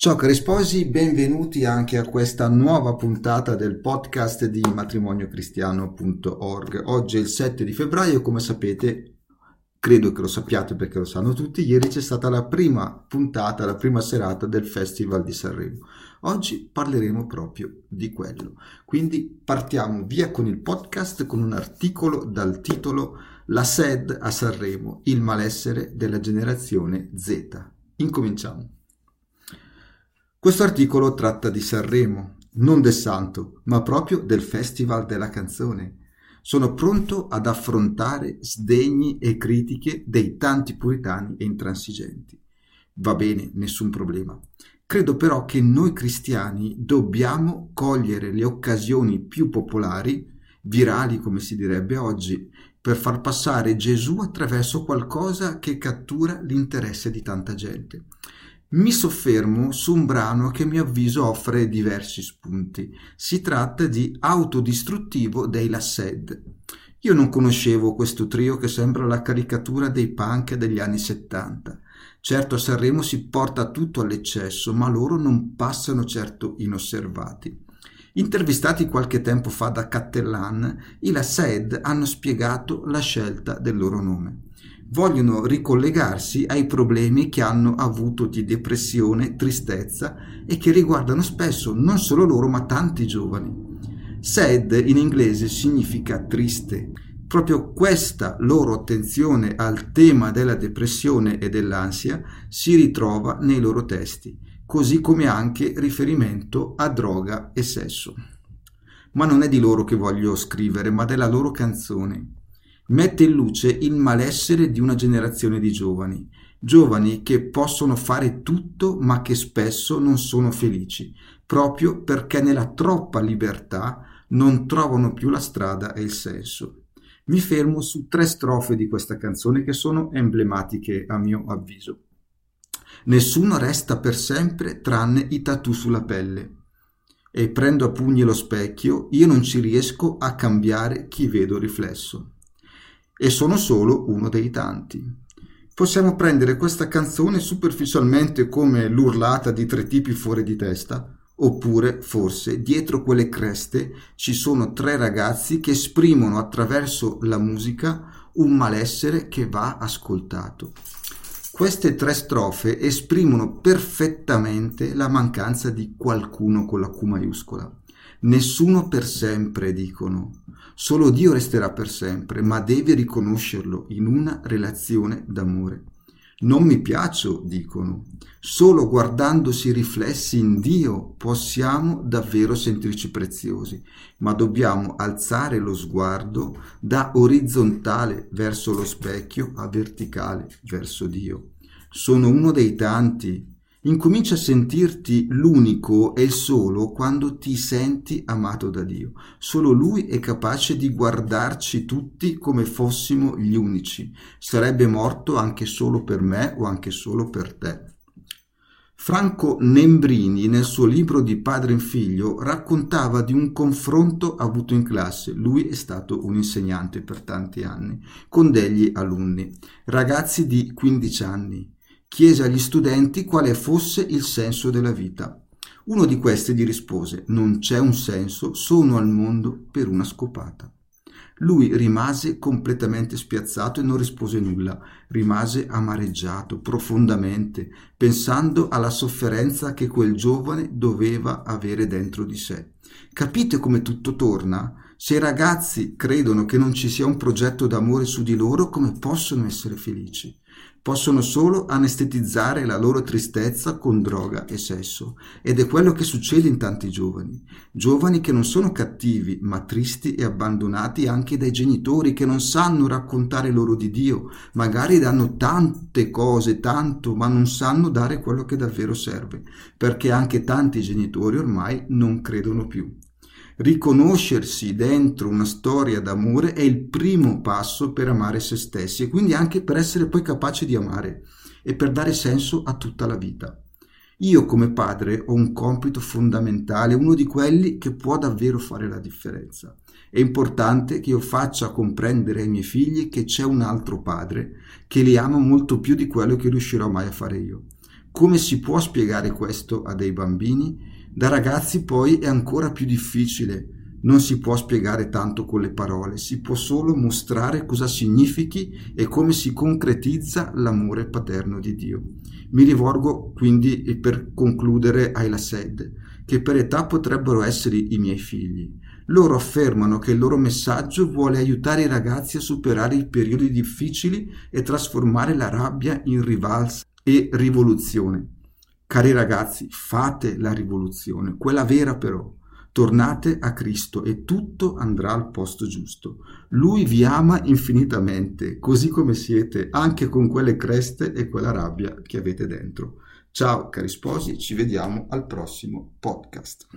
Ciao cari sposi, benvenuti anche a questa nuova puntata del podcast di matrimoniocristiano.org. Oggi è il 7 di febbraio, come sapete, credo che lo sappiate perché lo sanno tutti, ieri c'è stata la prima puntata, la prima serata del Festival di Sanremo. Oggi parleremo proprio di quello. Quindi partiamo via con il podcast con un articolo dal titolo La SED a Sanremo, il malessere della generazione Z. Incominciamo. Questo articolo tratta di Sanremo, non del santo, ma proprio del Festival della canzone. Sono pronto ad affrontare sdegni e critiche dei tanti puritani e intransigenti. Va bene, nessun problema. Credo però che noi cristiani dobbiamo cogliere le occasioni più popolari, virali come si direbbe oggi, per far passare Gesù attraverso qualcosa che cattura l'interesse di tanta gente. Mi soffermo su un brano che a mio avviso offre diversi spunti. Si tratta di Autodistruttivo dei Lassed. Io non conoscevo questo trio che sembra la caricatura dei punk degli anni 70. Certo a Sanremo si porta tutto all'eccesso, ma loro non passano certo inosservati. Intervistati qualche tempo fa da Cattellan, i Lassed hanno spiegato la scelta del loro nome vogliono ricollegarsi ai problemi che hanno avuto di depressione, tristezza e che riguardano spesso non solo loro ma tanti giovani. Sad in inglese significa triste. Proprio questa loro attenzione al tema della depressione e dell'ansia si ritrova nei loro testi, così come anche riferimento a droga e sesso. Ma non è di loro che voglio scrivere, ma della loro canzone mette in luce il malessere di una generazione di giovani, giovani che possono fare tutto ma che spesso non sono felici, proprio perché nella troppa libertà non trovano più la strada e il senso. Mi fermo su tre strofe di questa canzone che sono emblematiche a mio avviso. Nessuno resta per sempre tranne i tatu sulla pelle. E prendo a pugni lo specchio, io non ci riesco a cambiare chi vedo riflesso e sono solo uno dei tanti. Possiamo prendere questa canzone superficialmente come l'urlata di tre tipi fuori di testa, oppure forse dietro quelle creste ci sono tre ragazzi che esprimono attraverso la musica un malessere che va ascoltato. Queste tre strofe esprimono perfettamente la mancanza di qualcuno con la Q maiuscola. Nessuno per sempre, dicono. Solo Dio resterà per sempre, ma devi riconoscerlo in una relazione d'amore. Non mi piaccio, dicono. Solo guardandosi riflessi in Dio possiamo davvero sentirci preziosi, ma dobbiamo alzare lo sguardo da orizzontale verso lo specchio a verticale verso Dio. Sono uno dei tanti Incomincia a sentirti l'unico e il solo quando ti senti amato da Dio. Solo Lui è capace di guardarci tutti come fossimo gli unici. Sarebbe morto anche solo per me o anche solo per te. Franco Nembrini nel suo libro di padre in figlio raccontava di un confronto avuto in classe, lui è stato un insegnante per tanti anni, con degli alunni, ragazzi di 15 anni chiese agli studenti quale fosse il senso della vita. Uno di questi gli rispose Non c'è un senso, sono al mondo per una scopata. Lui rimase completamente spiazzato e non rispose nulla, rimase amareggiato profondamente, pensando alla sofferenza che quel giovane doveva avere dentro di sé. Capite come tutto torna? Se i ragazzi credono che non ci sia un progetto d'amore su di loro, come possono essere felici? Possono solo anestetizzare la loro tristezza con droga e sesso ed è quello che succede in tanti giovani. Giovani che non sono cattivi, ma tristi e abbandonati anche dai genitori che non sanno raccontare loro di Dio, magari danno tante cose, tanto, ma non sanno dare quello che davvero serve, perché anche tanti genitori ormai non credono più. Riconoscersi dentro una storia d'amore è il primo passo per amare se stessi e quindi anche per essere poi capaci di amare e per dare senso a tutta la vita. Io come padre ho un compito fondamentale, uno di quelli che può davvero fare la differenza. È importante che io faccia comprendere ai miei figli che c'è un altro padre che li ama molto più di quello che riuscirò mai a fare io. Come si può spiegare questo a dei bambini? Da ragazzi poi è ancora più difficile. Non si può spiegare tanto con le parole, si può solo mostrare cosa significhi e come si concretizza l'amore paterno di Dio. Mi rivolgo quindi per concludere ai Lased, che per età potrebbero essere i miei figli. Loro affermano che il loro messaggio vuole aiutare i ragazzi a superare i periodi difficili e trasformare la rabbia in rivalsa e rivoluzione. Cari ragazzi, fate la rivoluzione, quella vera però. Tornate a Cristo e tutto andrà al posto giusto. Lui vi ama infinitamente, così come siete, anche con quelle creste e quella rabbia che avete dentro. Ciao cari sposi, ci vediamo al prossimo podcast.